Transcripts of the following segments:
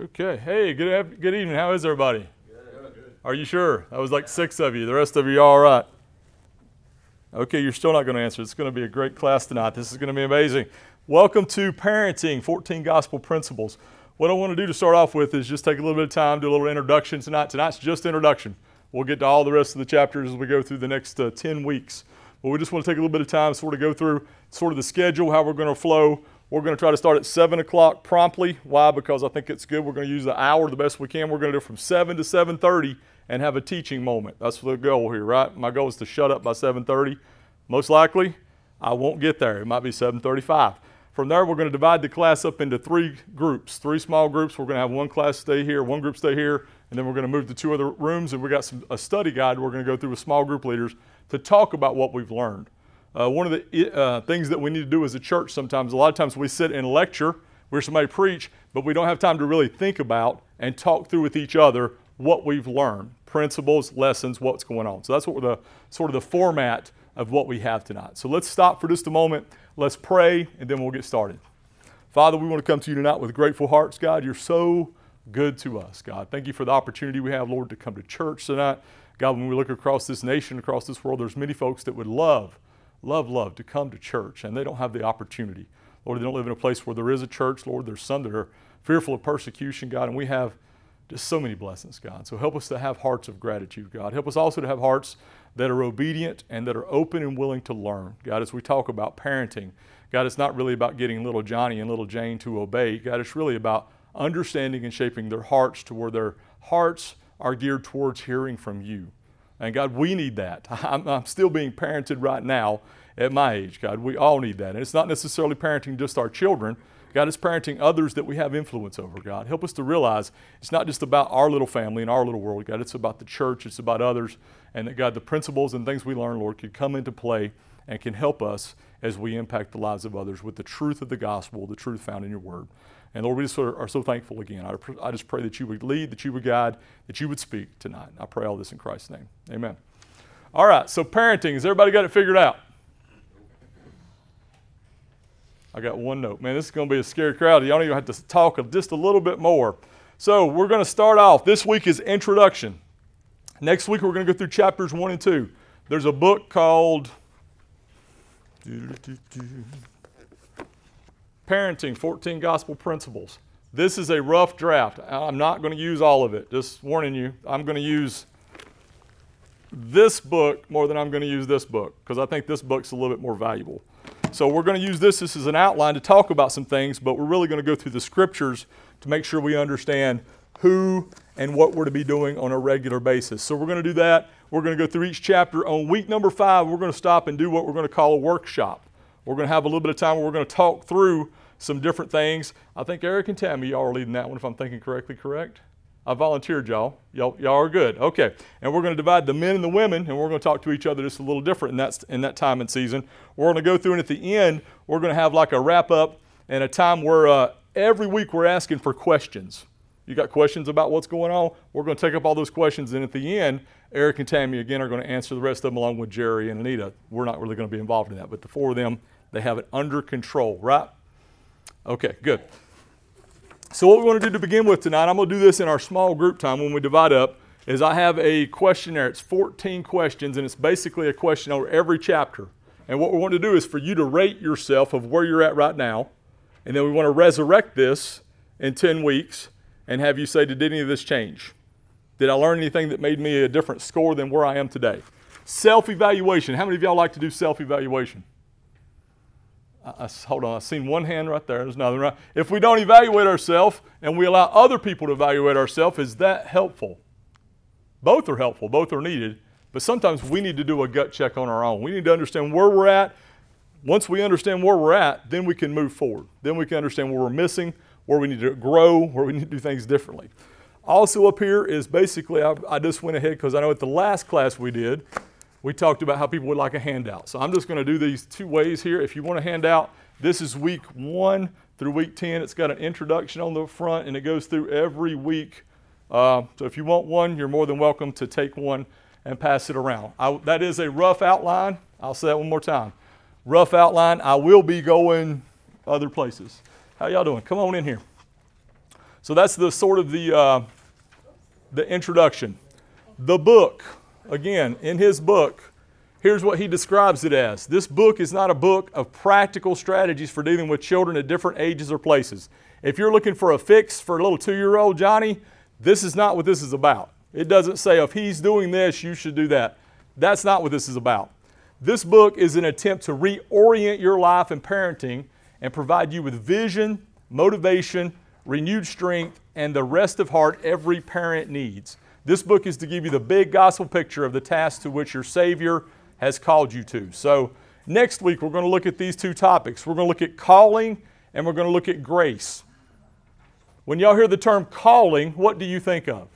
Okay. Hey, good, good evening. How is everybody? Good. Are you sure? That was like six of you. The rest of you, all right? Okay, you're still not going to answer. It's going to be a great class tonight. This is going to be amazing. Welcome to Parenting 14 Gospel Principles. What I want to do to start off with is just take a little bit of time, do a little introduction tonight. Tonight's just introduction. We'll get to all the rest of the chapters as we go through the next uh, 10 weeks. But we just want to take a little bit of time, sort of go through sort of the schedule, how we're going to flow, we're going to try to start at 7 o'clock promptly. Why? Because I think it's good. We're going to use the hour the best we can. We're going to do from 7 to 7.30 and have a teaching moment. That's the goal here, right? My goal is to shut up by 7.30. Most likely, I won't get there. It might be 7.35. From there, we're going to divide the class up into three groups, three small groups. We're going to have one class stay here, one group stay here, and then we're going to move to two other rooms, and we got some, a study guide we're going to go through with small group leaders to talk about what we've learned. Uh, one of the uh, things that we need to do as a church sometimes, a lot of times we sit in lecture where somebody preach, but we don't have time to really think about and talk through with each other what we've learned, principles, lessons, what's going on. So that's what the sort of the format of what we have tonight. So let's stop for just a moment. Let's pray, and then we'll get started. Father, we want to come to you tonight with grateful hearts, God. You're so good to us, God. Thank you for the opportunity we have, Lord, to come to church tonight. God, when we look across this nation, across this world, there's many folks that would love love, love to come to church, and they don't have the opportunity. Lord, they don't live in a place where there is a church. Lord, there's some that are fearful of persecution, God, and we have just so many blessings, God. So help us to have hearts of gratitude, God. Help us also to have hearts that are obedient and that are open and willing to learn. God, as we talk about parenting, God, it's not really about getting little Johnny and little Jane to obey. God, it's really about understanding and shaping their hearts to where their hearts are geared towards hearing from you. And God, we need that. I'm, I'm, still being parented right now at my age, God. We all need that. And it's not necessarily parenting just our children. God, is parenting others that we have influence over, God. Help us to realize it's not just about our little family and our little world, God. It's about the church, it's about others. And that, God, the principles and things we learn, Lord, could come into play and can help us as we impact the lives of others with the truth of the gospel, the truth found in your word. And Lord, we just are so thankful again. I, I just pray that you would lead, that you would guide, that you would speak tonight. I pray all this in Christ's name. Amen. All right, so parenting, has everybody got it figured out? I got one note. Man, this is going to be a scary crowd. Y'all don't even have to talk just a little bit more. So, we're going to start off. This week is introduction. Next week, we're going to go through chapters one and two. There's a book called Parenting 14 Gospel Principles. This is a rough draft. I'm not going to use all of it, just warning you. I'm going to use this book more than I'm going to use this book because I think this book's a little bit more valuable. So we're going to use this, this as an outline to talk about some things, but we're really going to go through the scriptures to make sure we understand who and what we're to be doing on a regular basis. So we're going to do that. We're going to go through each chapter. On week number five, we're going to stop and do what we're going to call a workshop. We're going to have a little bit of time where we're going to talk through some different things. I think Eric and Tammy, y'all are leading that one, if I'm thinking correctly, correct? I volunteered y'all. Y'all, y'all are good. Okay. And we're going to divide the men and the women, and we're going to talk to each other just a little different in that, in that time and season. We're going to go through, and at the end, we're going to have like a wrap up and a time where uh, every week we're asking for questions. You got questions about what's going on? We're going to take up all those questions, and at the end, Eric and Tammy again are going to answer the rest of them along with Jerry and Anita. We're not really going to be involved in that, but the four of them, they have it under control, right? Okay, good. So, what we want to do to begin with tonight, I'm going to do this in our small group time when we divide up, is I have a questionnaire. It's 14 questions, and it's basically a question over every chapter. And what we want to do is for you to rate yourself of where you're at right now, and then we want to resurrect this in 10 weeks and have you say, Did any of this change? Did I learn anything that made me a different score than where I am today? Self evaluation. How many of y'all like to do self evaluation? I, hold on, I've seen one hand right there. There's another right. If we don't evaluate ourselves and we allow other people to evaluate ourselves, is that helpful? Both are helpful, both are needed, but sometimes we need to do a gut check on our own. We need to understand where we're at. Once we understand where we're at, then we can move forward. Then we can understand where we're missing, where we need to grow, where we need to do things differently. Also, up here is basically, I, I just went ahead because I know at the last class we did, we talked about how people would like a handout. So I'm just going to do these two ways here. If you want a handout, this is week one through week 10. It's got an introduction on the front and it goes through every week. Uh, so if you want one, you're more than welcome to take one and pass it around. I, that is a rough outline. I'll say that one more time. Rough outline. I will be going other places. How y'all doing? Come on in here. So that's the sort of the, uh, the introduction. The book, again, in his book, here's what he describes it as. This book is not a book of practical strategies for dealing with children at different ages or places. If you're looking for a fix for a little two year old Johnny, this is not what this is about. It doesn't say if he's doing this, you should do that. That's not what this is about. This book is an attempt to reorient your life and parenting and provide you with vision, motivation, renewed strength, and the rest of heart every parent needs. This book is to give you the big gospel picture of the task to which your Savior has called you to. So, next week we're going to look at these two topics. We're going to look at calling and we're going to look at grace. When y'all hear the term calling, what do you think of?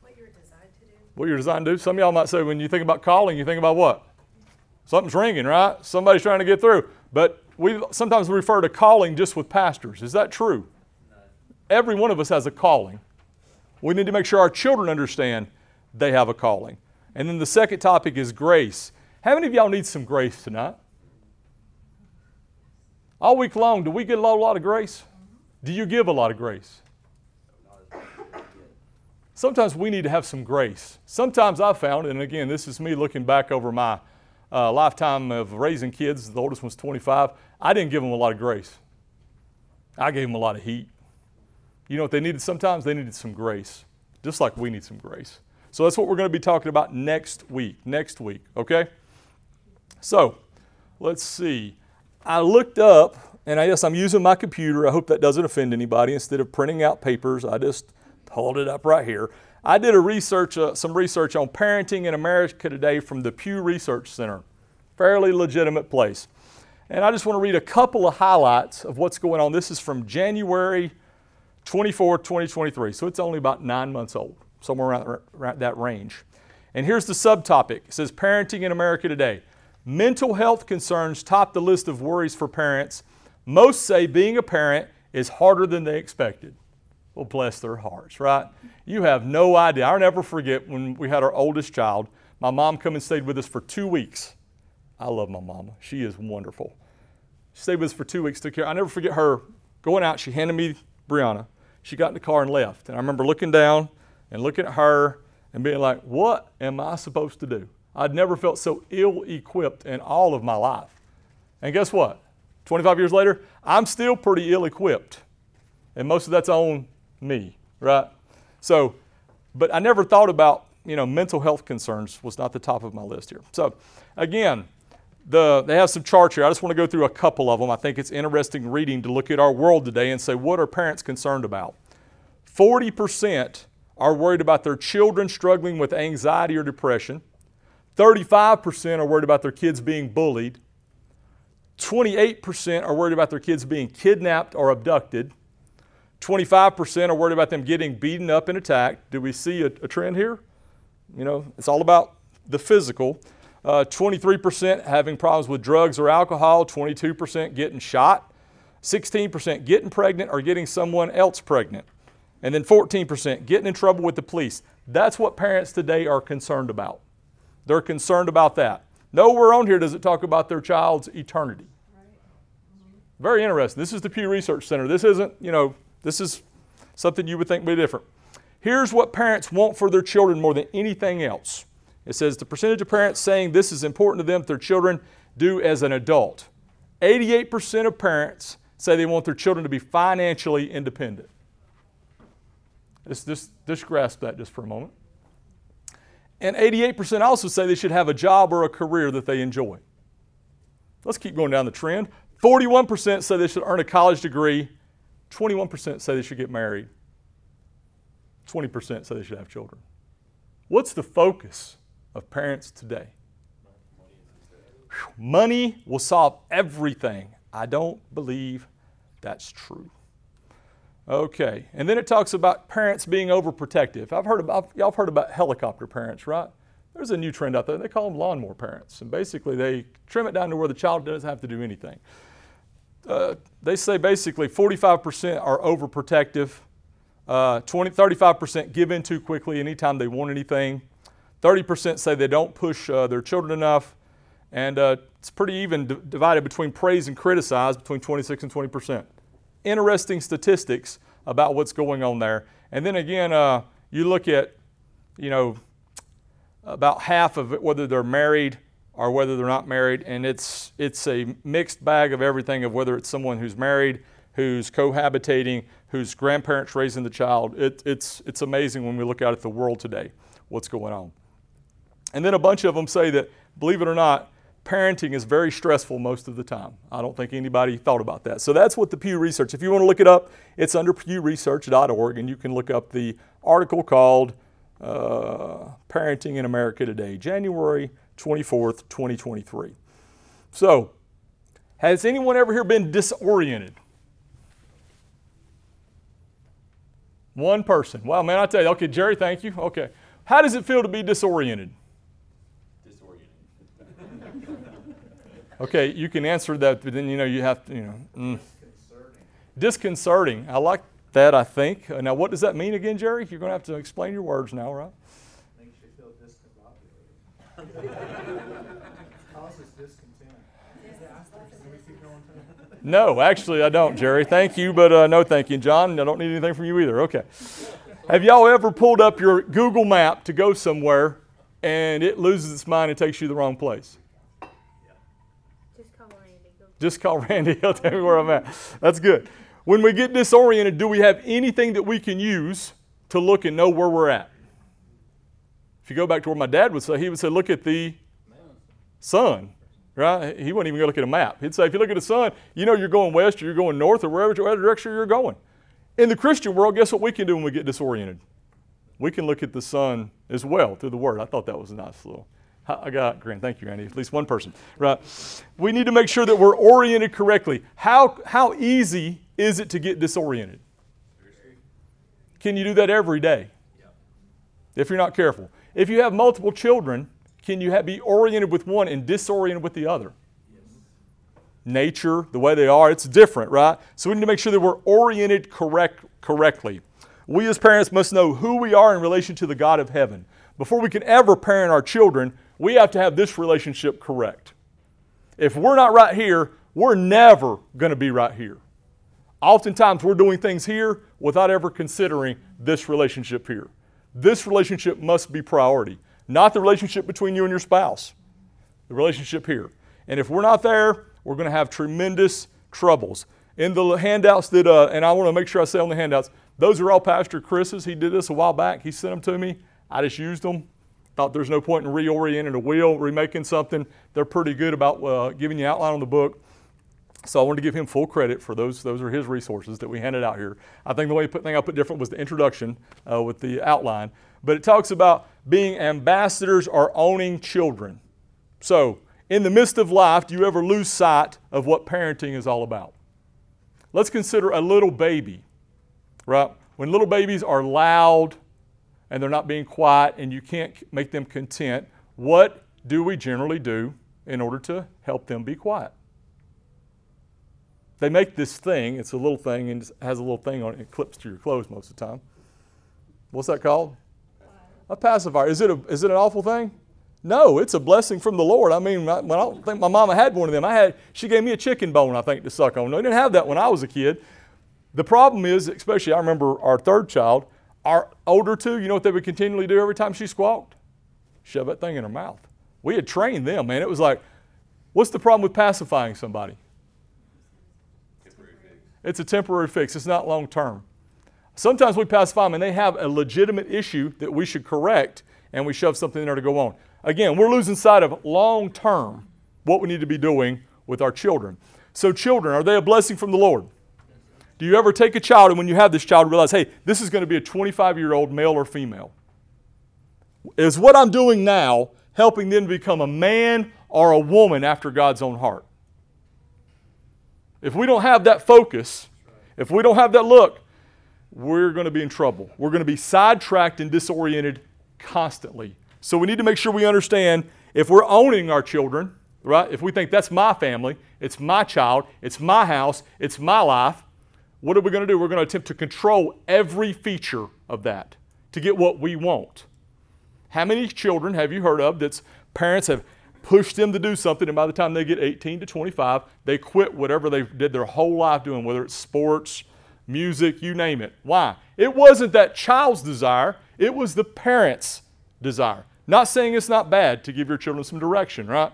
What you're designed to do. What you're designed to do. Some of y'all might say when you think about calling, you think about what? Something's ringing, right? Somebody's trying to get through. But we sometimes refer to calling just with pastors. Is that true? Every one of us has a calling. We need to make sure our children understand they have a calling. And then the second topic is grace. How many of y'all need some grace tonight? All week long, do we get a lot, a lot of grace? Do you give a lot of grace? Sometimes we need to have some grace. Sometimes I've found, and again, this is me looking back over my uh, lifetime of raising kids, the oldest one's 25, I didn't give them a lot of grace. I gave them a lot of heat. You know what they needed sometimes? They needed some grace, just like we need some grace. So that's what we're going to be talking about next week. Next week, okay? So let's see. I looked up, and I guess I'm using my computer. I hope that doesn't offend anybody. Instead of printing out papers, I just pulled it up right here. I did a research, uh, some research on parenting in America today from the Pew Research Center. Fairly legitimate place. And I just want to read a couple of highlights of what's going on. This is from January 24, 2023. So it's only about nine months old, somewhere around, around that range. And here's the subtopic it says Parenting in America Today. Mental health concerns top the list of worries for parents. Most say being a parent is harder than they expected. Bless their hearts, right? You have no idea. I'll never forget when we had our oldest child. My mom come and stayed with us for two weeks. I love my mama. She is wonderful. She stayed with us for two weeks, took care. I never forget her going out. She handed me Brianna. She got in the car and left. And I remember looking down and looking at her and being like, what am I supposed to do? I'd never felt so ill equipped in all of my life. And guess what? 25 years later, I'm still pretty ill equipped. And most of that's on me, right? So, but I never thought about, you know, mental health concerns was not the top of my list here. So, again, the, they have some charts here. I just want to go through a couple of them. I think it's interesting reading to look at our world today and say, what are parents concerned about? 40% are worried about their children struggling with anxiety or depression. 35% are worried about their kids being bullied. 28% are worried about their kids being kidnapped or abducted. 25% are worried about them getting beaten up and attacked. Do we see a, a trend here? You know, it's all about the physical. Uh, 23% having problems with drugs or alcohol, 22% getting shot, 16% getting pregnant or getting someone else pregnant, and then 14% getting in trouble with the police. That's what parents today are concerned about. They're concerned about that. Nowhere on here does it talk about their child's eternity. Very interesting. This is the Pew Research Center. This isn't, you know, this is something you would think would be different. Here's what parents want for their children more than anything else. It says the percentage of parents saying this is important to them, their children do as an adult. 88% of parents say they want their children to be financially independent. Just, just, just grasp that just for a moment. And 88% also say they should have a job or a career that they enjoy. Let's keep going down the trend. 41% say they should earn a college degree. 21% say they should get married. 20% say they should have children. What's the focus of parents today? Money will solve everything. I don't believe that's true. Okay, and then it talks about parents being overprotective. I've heard about y'all heard about helicopter parents, right? There's a new trend out there. They call them lawnmower parents, and basically they trim it down to where the child doesn't have to do anything. Uh, they say basically 45% are overprotective, uh, 20, 35% give in too quickly anytime they want anything, 30% say they don't push uh, their children enough, And uh, it's pretty even d- divided between praise and criticize, between 26 and 20 percent. Interesting statistics about what's going on there. And then again, uh, you look at, you know, about half of it, whether they're married or whether they're not married, and it's it's a mixed bag of everything of whether it's someone who's married, who's cohabitating, whose grandparents raising the child. It, it's it's amazing when we look out at the world today, what's going on. And then a bunch of them say that, believe it or not, parenting is very stressful most of the time. I don't think anybody thought about that. So that's what the Pew Research. If you want to look it up, it's under pewresearch.org, and you can look up the article called uh, Parenting in America Today, January 24th, 2023. So, has anyone ever here been disoriented? One person. Wow, man, I tell you. Okay, Jerry, thank you. Okay. How does it feel to be disoriented? Disoriented. okay, you can answer that, but then you know you have to, you know. Mm. Disconcerting. Disconcerting. I like that, I think. Now, what does that mean again, Jerry? You're going to have to explain your words now, right? Makes you feel discombobulated. Causes discontent. No, actually, I don't, Jerry. Thank you, but uh, no thank you. John, I don't need anything from you either. Okay. Have y'all ever pulled up your Google map to go somewhere and it loses its mind and takes you the wrong place? Just call Randy. He'll tell me where I'm at. That's good. When we get disoriented, do we have anything that we can use to look and know where we're at? If you go back to where my dad would say, he would say, look at the sun, right? He wouldn't even go look at a map. He'd say, if you look at the sun, you know you're going west or you're going north or wherever direction you're going. In the Christian world, guess what we can do when we get disoriented? We can look at the sun as well through the Word. I thought that was a nice little I got Grant. Thank you, Andy. At least one person. Right. We need to make sure that we're oriented correctly. How, how easy is it to get disoriented? Can you do that every day? If you're not careful. If you have multiple children, can you have, be oriented with one and disoriented with the other? Nature, the way they are, it's different, right? So we need to make sure that we're oriented correct, correctly. We as parents must know who we are in relation to the God of heaven. Before we can ever parent our children, we have to have this relationship correct. If we're not right here, we're never going to be right here. Oftentimes, we're doing things here without ever considering this relationship here. This relationship must be priority, not the relationship between you and your spouse, the relationship here. And if we're not there, we're going to have tremendous troubles. In the handouts that, uh, and I want to make sure I say on the handouts, those are all Pastor Chris's. He did this a while back. He sent them to me. I just used them. Thought there's no point in reorienting a wheel, remaking something. They're pretty good about uh, giving you outline on the book. So I wanted to give him full credit for those. Those are his resources that we handed out here. I think the way put, thing I put different was the introduction uh, with the outline. But it talks about being ambassadors or owning children. So in the midst of life, do you ever lose sight of what parenting is all about? Let's consider a little baby, right? When little babies are loud, and they're not being quiet and you can't make them content, what do we generally do in order to help them be quiet? They make this thing, it's a little thing and has a little thing on it, it clips to your clothes most of the time. What's that called? A pacifier. Is it, a, is it an awful thing? No, it's a blessing from the Lord. I mean, I, I don't think my mama had one of them. I had, she gave me a chicken bone, I think, to suck on. No, I didn't have that when I was a kid. The problem is, especially I remember our third child, our older two, you know what they would continually do every time she squawked? Shove that thing in her mouth. We had trained them, man. It was like, what's the problem with pacifying somebody? It's a temporary fix, it's not long term. Sometimes we pacify them and they have a legitimate issue that we should correct and we shove something in there to go on. Again, we're losing sight of long term what we need to be doing with our children. So, children, are they a blessing from the Lord? Do you ever take a child and when you have this child realize, hey, this is going to be a 25 year old male or female? Is what I'm doing now helping them become a man or a woman after God's own heart? If we don't have that focus, if we don't have that look, we're going to be in trouble. We're going to be sidetracked and disoriented constantly. So we need to make sure we understand if we're owning our children, right? If we think that's my family, it's my child, it's my house, it's my life, what are we going to do? We're going to attempt to control every feature of that to get what we want. How many children have you heard of that's parents have push them to do something, and by the time they get 18 to 25, they quit whatever they did their whole life doing, whether it's sports, music, you name it. Why? It wasn't that child's desire, it was the parent's desire. Not saying it's not bad to give your children some direction, right?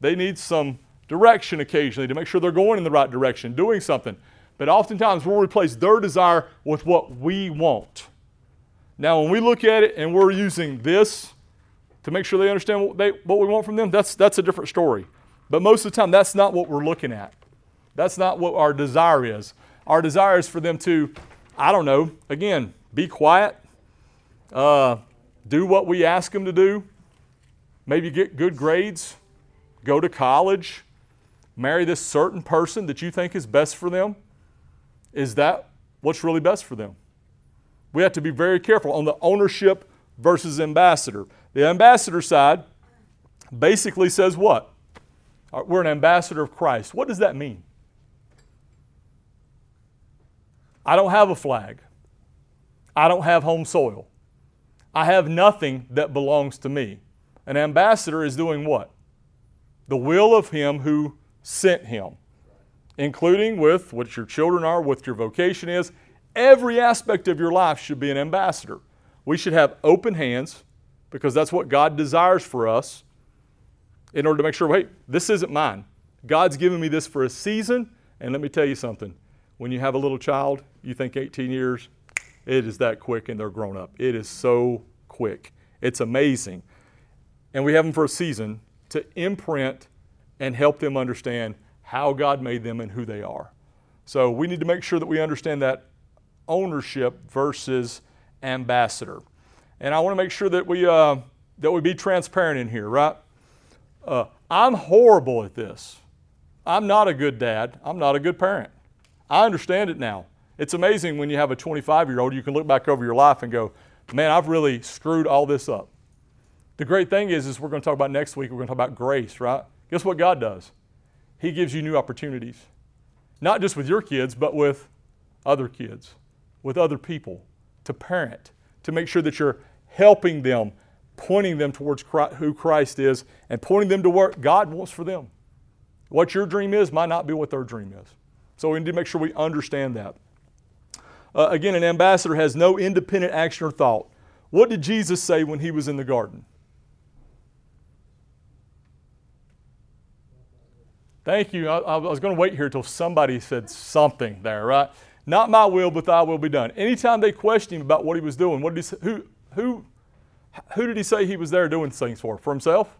They need some direction occasionally to make sure they're going in the right direction, doing something. But oftentimes we'll replace their desire with what we want. Now, when we look at it and we're using this to make sure they understand what, they, what we want from them, that's, that's a different story. But most of the time, that's not what we're looking at. That's not what our desire is. Our desire is for them to, I don't know, again, be quiet, uh, do what we ask them to do, maybe get good grades, go to college, marry this certain person that you think is best for them. Is that what's really best for them? We have to be very careful on the ownership versus ambassador. The ambassador side basically says what? Uh, we're an ambassador of Christ. What does that mean? I don't have a flag. I don't have home soil. I have nothing that belongs to me. An ambassador is doing what? The will of him who sent him, including with what your children are, what your vocation is. Every aspect of your life should be an ambassador. We should have open hands because that's what God desires for us in order to make sure, wait, this isn't mine. God's given me this for a season. And let me tell you something when you have a little child, you think 18 years, it is that quick and they're grown up. It is so quick. It's amazing. And we have them for a season to imprint and help them understand how God made them and who they are. So we need to make sure that we understand that ownership versus ambassador. And I want to make sure that we, uh, that we be transparent in here, right? Uh, I'm horrible at this. I'm not a good dad. I'm not a good parent. I understand it now. It's amazing when you have a 25 year old, you can look back over your life and go, man, I've really screwed all this up. The great thing is, is we're going to talk about next week, we're going to talk about grace, right? Guess what God does? He gives you new opportunities. Not just with your kids, but with other kids, with other people, to parent, to make sure that you're helping them, pointing them towards Christ, who Christ is, and pointing them to what God wants for them. What your dream is might not be what their dream is. So we need to make sure we understand that. Uh, again, an ambassador has no independent action or thought. What did Jesus say when he was in the garden? Thank you. I, I was going to wait here until somebody said something there, right? Not my will, but thy will be done. Anytime they questioned him about what he was doing, what did he say? Who, who, who did he say he was there doing things for? For himself?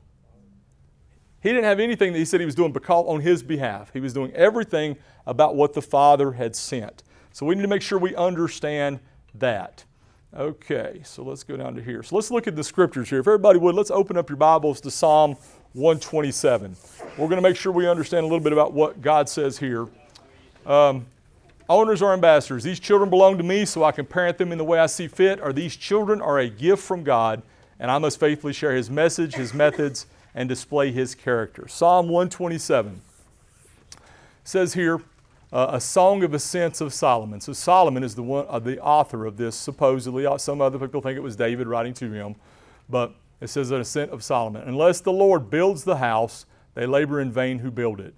He didn't have anything that he said he was doing because on his behalf. He was doing everything about what the Father had sent. So we need to make sure we understand that. Okay, so let's go down to here. So let's look at the scriptures here. If everybody would, let's open up your Bibles to Psalm 127. We're going to make sure we understand a little bit about what God says here. Um, owners are ambassadors. These children belong to me, so I can parent them in the way I see fit, or these children are a gift from God, and I must faithfully share His message, His methods, and display His character. Psalm 127 says here, uh, a song of ascents of Solomon. So Solomon is the one, uh, the author of this. Supposedly, uh, some other people think it was David writing to him, but it says an ascent of Solomon. Unless the Lord builds the house, they labor in vain who build it.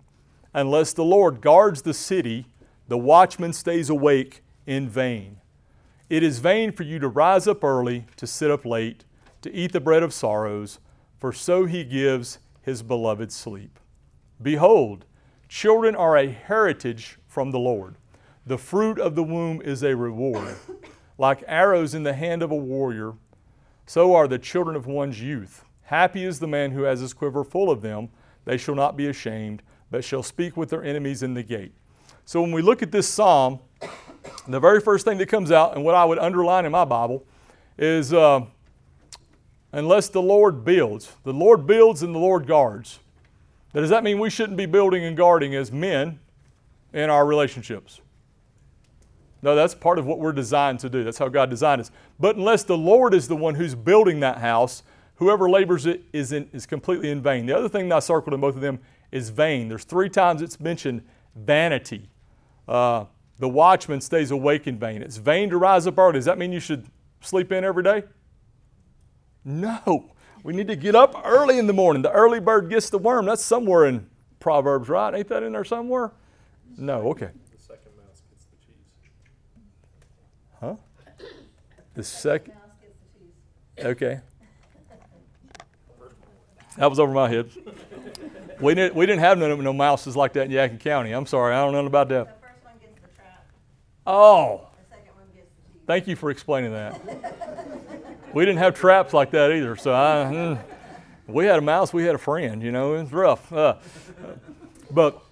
Unless the Lord guards the city, the watchman stays awake in vain. It is vain for you to rise up early, to sit up late, to eat the bread of sorrows, for so he gives his beloved sleep. Behold, children are a heritage from the Lord. The fruit of the womb is a reward. Like arrows in the hand of a warrior, so are the children of one's youth. Happy is the man who has his quiver full of them. They shall not be ashamed, but shall speak with their enemies in the gate. So when we look at this psalm, the very first thing that comes out, and what I would underline in my Bible, is uh, unless the Lord builds. The Lord builds and the Lord guards. Now, does that mean we shouldn't be building and guarding as men in our relationships? No, that's part of what we're designed to do. That's how God designed us. But unless the Lord is the one who's building that house, whoever labors it is, in, is completely in vain. The other thing that I circled in both of them is vain. There's three times it's mentioned vanity. Uh, the watchman stays awake in vain. It's vain to rise up early. Does that mean you should sleep in every day? No. We need to get up early in the morning. The early bird gets the worm. That's somewhere in Proverbs, right? Ain't that in there somewhere? No, okay. The second mouse gets the cheese. Huh? The second. Mouse gets the cheese. Okay. That was over my head. We didn't, we didn't have no, no mouses like that in Yadkin County. I'm sorry, I don't know about The that. first one gets the trap, Oh, the second one gets the cheese. thank you for explaining that. We didn't have traps like that either, so I, hmm. we had a mouse, we had a friend, you know, it was rough. Uh, but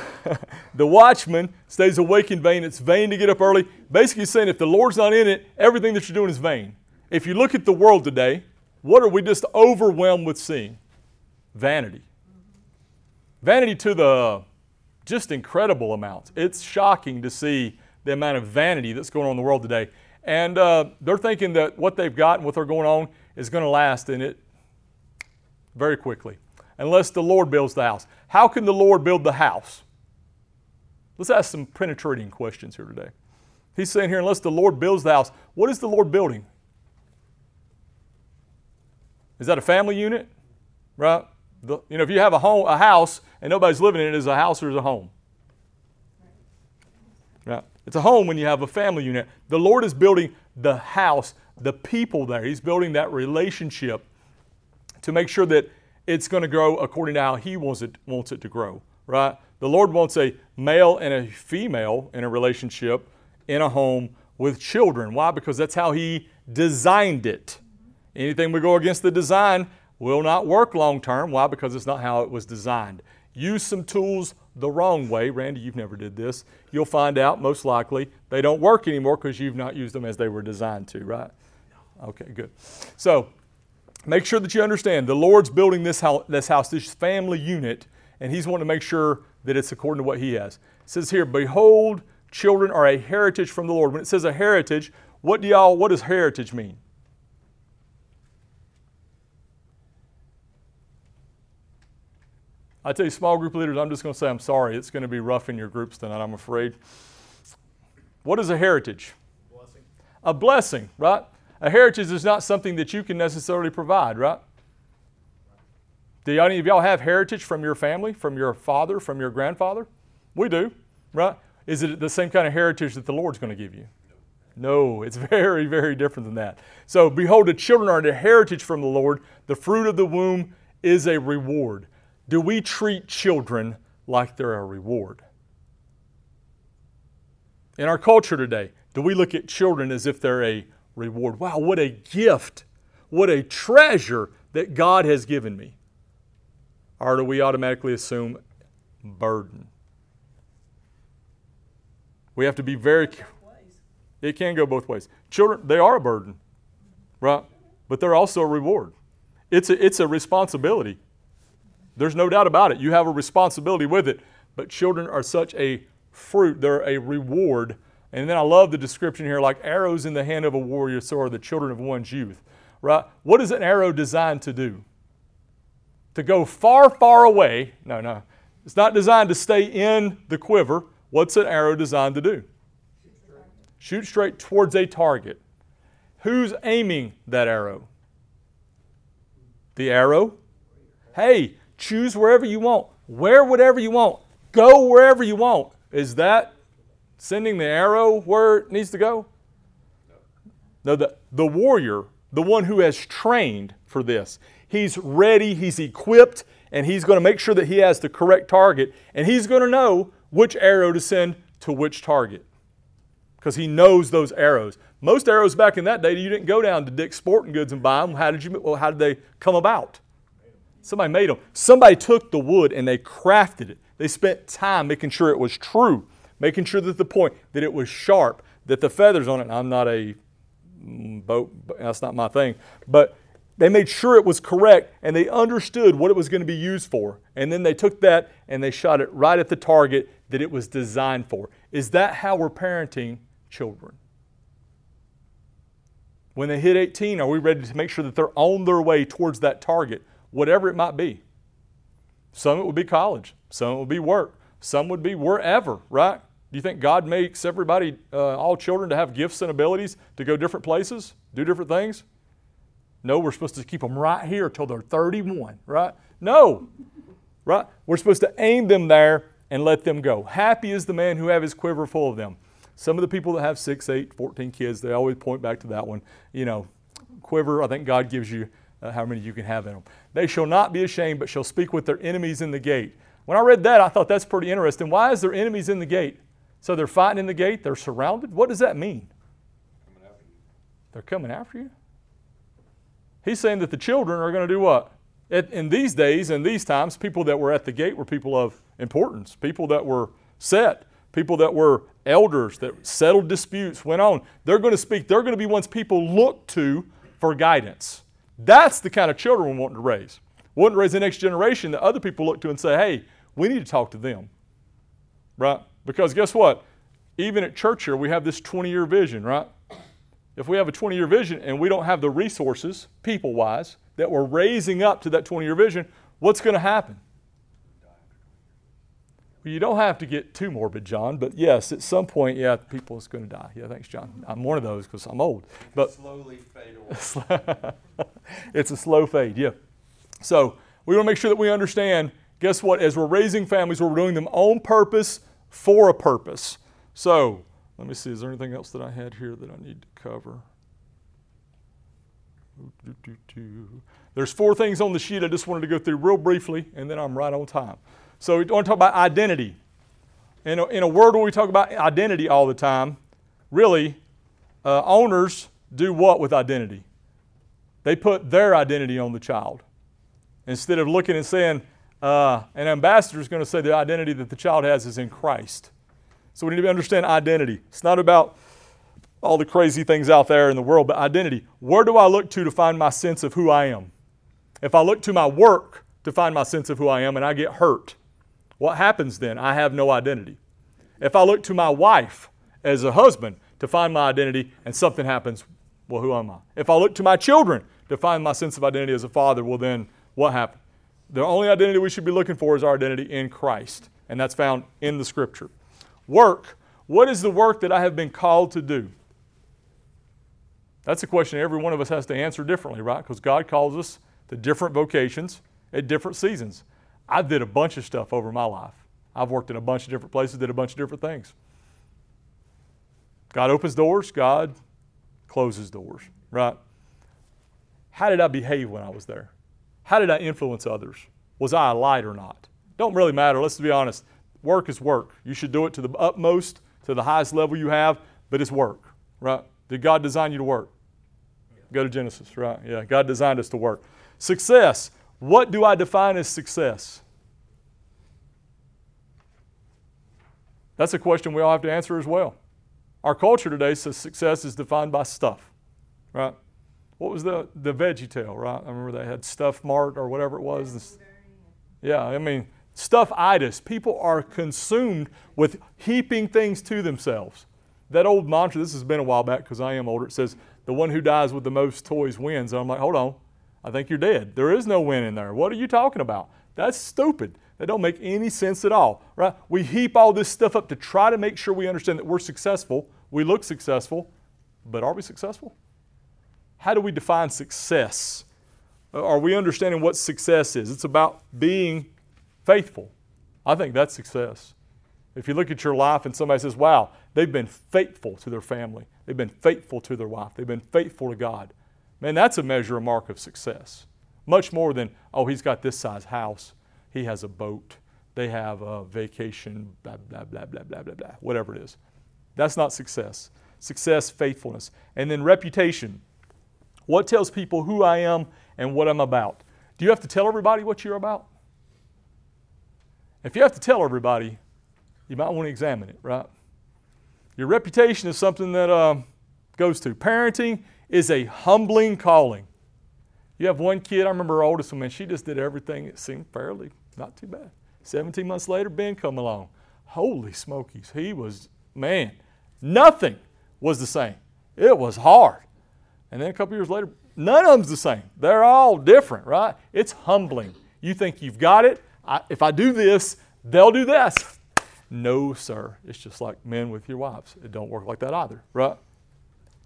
the watchman stays awake in vain. It's vain to get up early. Basically, saying if the Lord's not in it, everything that you're doing is vain. If you look at the world today, what are we just overwhelmed with seeing? Vanity. Vanity to the just incredible amounts. It's shocking to see the amount of vanity that's going on in the world today. And uh, they're thinking that what they've got and what they're going on is going to last in it very quickly, unless the Lord builds the house. How can the Lord build the house? Let's ask some penetrating questions here today. He's saying here, unless the Lord builds the house, what is the Lord building? Is that a family unit? Right? The, you know, if you have a home, a house, and nobody's living in it, is a house or is a home? Right? It's a home when you have a family unit. The Lord is building the house, the people there. He's building that relationship to make sure that it's going to grow according to how He wants it, wants it to grow, right? The Lord wants a male and a female in a relationship in a home with children. Why? Because that's how He designed it. Anything we go against the design will not work long term. Why? Because it's not how it was designed. Use some tools the wrong way. Randy, you've never did this. You'll find out most likely they don't work anymore because you've not used them as they were designed to, right? Okay, good. So make sure that you understand the Lord's building this house, this house, this family unit, and He's wanting to make sure that it's according to what He has. It says here, "Behold, children are a heritage from the Lord." When it says a heritage, what do y'all? What does heritage mean? I tell you, small group leaders, I'm just going to say I'm sorry. It's going to be rough in your groups tonight. I'm afraid. What is a heritage? Blessing. a blessing, right? A heritage is not something that you can necessarily provide, right? Do any of y'all have heritage from your family, from your father, from your grandfather? We do, right? Is it the same kind of heritage that the Lord's going to give you? No, it's very, very different than that. So, behold, the children are the heritage from the Lord. The fruit of the womb is a reward. Do we treat children like they're a reward? In our culture today, do we look at children as if they're a reward? Wow, what a gift, what a treasure that God has given me. Or do we automatically assume burden? We have to be very careful. It can go both ways. Children, they are a burden, right? But they're also a reward. It's a, it's a responsibility. There's no doubt about it. You have a responsibility with it. But children are such a fruit, they're a reward. And then I love the description here like arrows in the hand of a warrior, so are the children of one's youth, right? What is an arrow designed to do? To go far, far away. No, no. It's not designed to stay in the quiver. What's an arrow designed to do? Shoot straight towards a target. Who's aiming that arrow? The arrow? Hey, choose wherever you want, wear whatever you want, go wherever you want. Is that sending the arrow where it needs to go? No, the, the warrior, the one who has trained for this, he's ready, he's equipped, and he's going to make sure that he has the correct target, and he's going to know which arrow to send to which target because he knows those arrows. Most arrows back in that day, you didn't go down to Dick's Sporting Goods and buy them. How did you? Well, how did they come about? Somebody made them. Somebody took the wood and they crafted it. They spent time making sure it was true, making sure that the point that it was sharp, that the feathers on it. I'm not a boat. That's not my thing. But they made sure it was correct and they understood what it was going to be used for. And then they took that and they shot it right at the target that it was designed for. Is that how we're parenting children? When they hit 18, are we ready to make sure that they're on their way towards that target, whatever it might be? Some it would be college, some it would be work, some would be wherever, right? Do you think God makes everybody, uh, all children, to have gifts and abilities to go different places, do different things? No, we're supposed to keep them right here till they're 31, right? No, right? We're supposed to aim them there and let them go. Happy is the man who have his quiver full of them. Some of the people that have 6, 8, 14 kids, they always point back to that one. You know, quiver, I think God gives you uh, how many you can have in them. They shall not be ashamed, but shall speak with their enemies in the gate. When I read that, I thought that's pretty interesting. Why is there enemies in the gate? So they're fighting in the gate, they're surrounded. What does that mean? They're coming after you? He's saying that the children are going to do what? in these days and these times, people that were at the gate were people of importance, people that were set, people that were elders, that settled disputes, went on. They're going to speak, they're going to be ones people look to for guidance. That's the kind of children we want to raise. We want to raise the next generation that other people look to and say, hey, we need to talk to them. Right? Because guess what? Even at church here, we have this 20 year vision, right? If we have a 20 year vision and we don't have the resources, people wise, that we're raising up to that 20 year vision, what's going to happen? Well, you don't have to get too morbid, John, but yes, at some point, yeah, people is going to die. Yeah, thanks, John. I'm one of those because I'm old. But slowly fade away. it's a slow fade, yeah. So we want to make sure that we understand. Guess what? As we're raising families, we're doing them on purpose for a purpose. So let me see. Is there anything else that I had here that I need to cover? There's four things on the sheet I just wanted to go through real briefly, and then I'm right on time. So we want to talk about identity. In a, in a world where we talk about identity all the time, really, uh, owners do what with identity? They put their identity on the child. Instead of looking and saying, uh, an ambassador is going to say the identity that the child has is in Christ. So we need to understand identity. It's not about all the crazy things out there in the world, but identity. Where do I look to to find my sense of who I am? If I look to my work to find my sense of who I am and I get hurt, what happens then? I have no identity. If I look to my wife as a husband to find my identity and something happens, well, who am I? If I look to my children to find my sense of identity as a father, well, then what happened? The only identity we should be looking for is our identity in Christ, and that's found in the scripture. Work. What is the work that I have been called to do? That's a question every one of us has to answer differently, right? Because God calls us to different vocations at different seasons. I did a bunch of stuff over my life. I've worked in a bunch of different places, did a bunch of different things. God opens doors, God closes doors, right? How did I behave when I was there? How did I influence others? Was I a light or not? Don't really matter. Let's be honest. Work is work. You should do it to the utmost, to the highest level you have, but it's work, right? Did God design you to work? Go to Genesis, right? Yeah, God designed us to work. Success. What do I define as success? That's a question we all have to answer as well. Our culture today says success is defined by stuff, right? What was the, the veggie tale, right? I remember they had Stuff Mart or whatever it was. yeah, I mean, stuff itis. People are consumed with heaping things to themselves. That old mantra, this has been a while back because I am older, it says, the one who dies with the most toys wins. And I'm like, hold on, I think you're dead. There is no win in there. What are you talking about? That's stupid. That don't make any sense at all, right? We heap all this stuff up to try to make sure we understand that we're successful. We look successful, but are we successful? How do we define success? Uh, are we understanding what success is? It's about being faithful. I think that's success. If you look at your life and somebody says, wow, they've been faithful to their family, they've been faithful to their wife, they've been faithful to God, man, that's a measure, a mark of success. Much more than, oh, he's got this size house, he has a boat, they have a vacation, blah, blah, blah, blah, blah, blah, blah, whatever it is. That's not success. Success, faithfulness. And then reputation. What tells people who I am and what I'm about? Do you have to tell everybody what you're about? If you have to tell everybody, you might want to examine it, right? Your reputation is something that um, goes to. Parenting is a humbling calling. You have one kid, I remember her oldest one, man, she just did everything that seemed fairly not too bad. 17 months later, Ben come along. Holy smokies, he was, man, nothing was the same. It was hard. And then a couple years later, none of them's the same. They're all different, right? It's humbling. You think you've got it. I, if I do this, they'll do this. No, sir. It's just like men with your wives. It don't work like that either, right?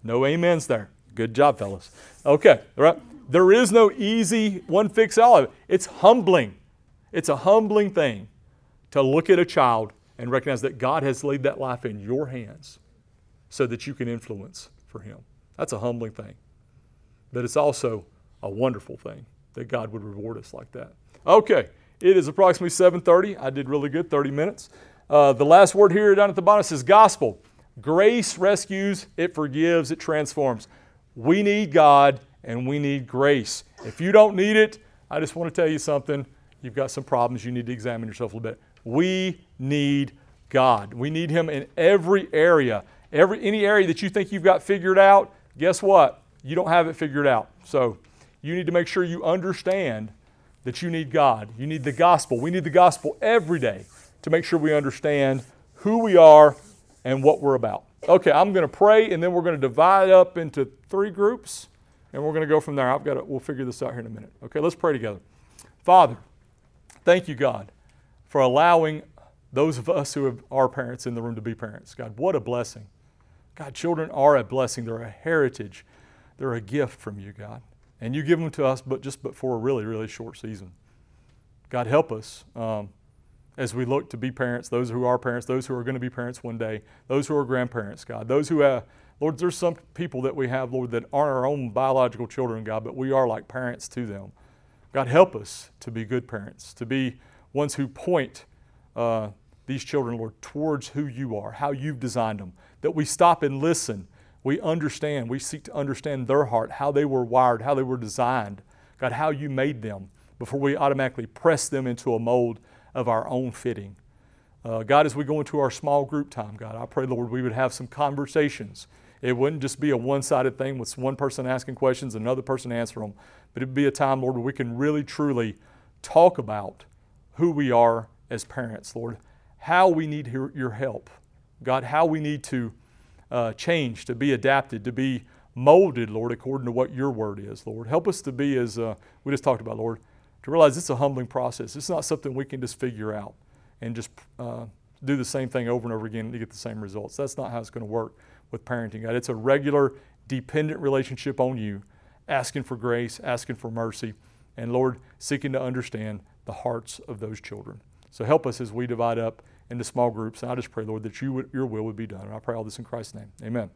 No amens there. Good job, fellas. Okay, right. There is no easy one fix all of it. It's humbling. It's a humbling thing to look at a child and recognize that God has laid that life in your hands so that you can influence for Him. That's a humbling thing. But it's also a wonderful thing that God would reward us like that. Okay, it is approximately 7:30. I did really good, 30 minutes. Uh, the last word here down at the bottom says gospel. Grace rescues, it forgives, it transforms. We need God and we need grace. If you don't need it, I just want to tell you something. You've got some problems. You need to examine yourself a little bit. We need God. We need Him in every area. Every, any area that you think you've got figured out, guess what? You don't have it figured out. So you need to make sure you understand that you need God. You need the gospel. We need the gospel every day to make sure we understand who we are and what we're about. Okay, I'm going to pray and then we're going to divide up into three groups and we're going to go from there. I've got to, we'll figure this out here in a minute. Okay, let's pray together. Father, thank you, God, for allowing those of us who are parents in the room to be parents. God, what a blessing. God, children are a blessing. They're a heritage. They're a gift from you, God. And you give them to us, but just but for a really, really short season. God, help us um, as we look to be parents, those who are parents, those who are going to be parents one day, those who are grandparents, God, those who have, Lord, there's some people that we have, Lord, that aren't our own biological children, God, but we are like parents to them. God, help us to be good parents, to be ones who point uh, these children, Lord, towards who you are, how you've designed them, that we stop and listen. We understand, we seek to understand their heart, how they were wired, how they were designed, God, how you made them before we automatically press them into a mold of our own fitting. Uh, God, as we go into our small group time, God, I pray, Lord, we would have some conversations. It wouldn't just be a one sided thing with one person asking questions another person answering them, but it'd be a time, Lord, where we can really, truly talk about who we are as parents, Lord, how we need your help, God, how we need to uh, change, to be adapted, to be molded, Lord, according to what your word is, Lord. Help us to be, as uh, we just talked about, Lord, to realize it's a humbling process. It's not something we can just figure out and just uh, do the same thing over and over again to get the same results. That's not how it's going to work with parenting, God. It's a regular, dependent relationship on you, asking for grace, asking for mercy, and Lord, seeking to understand the hearts of those children. So help us as we divide up into small groups. And I just pray, Lord, that you would, your will would be done. And I pray all this in Christ's name. Amen.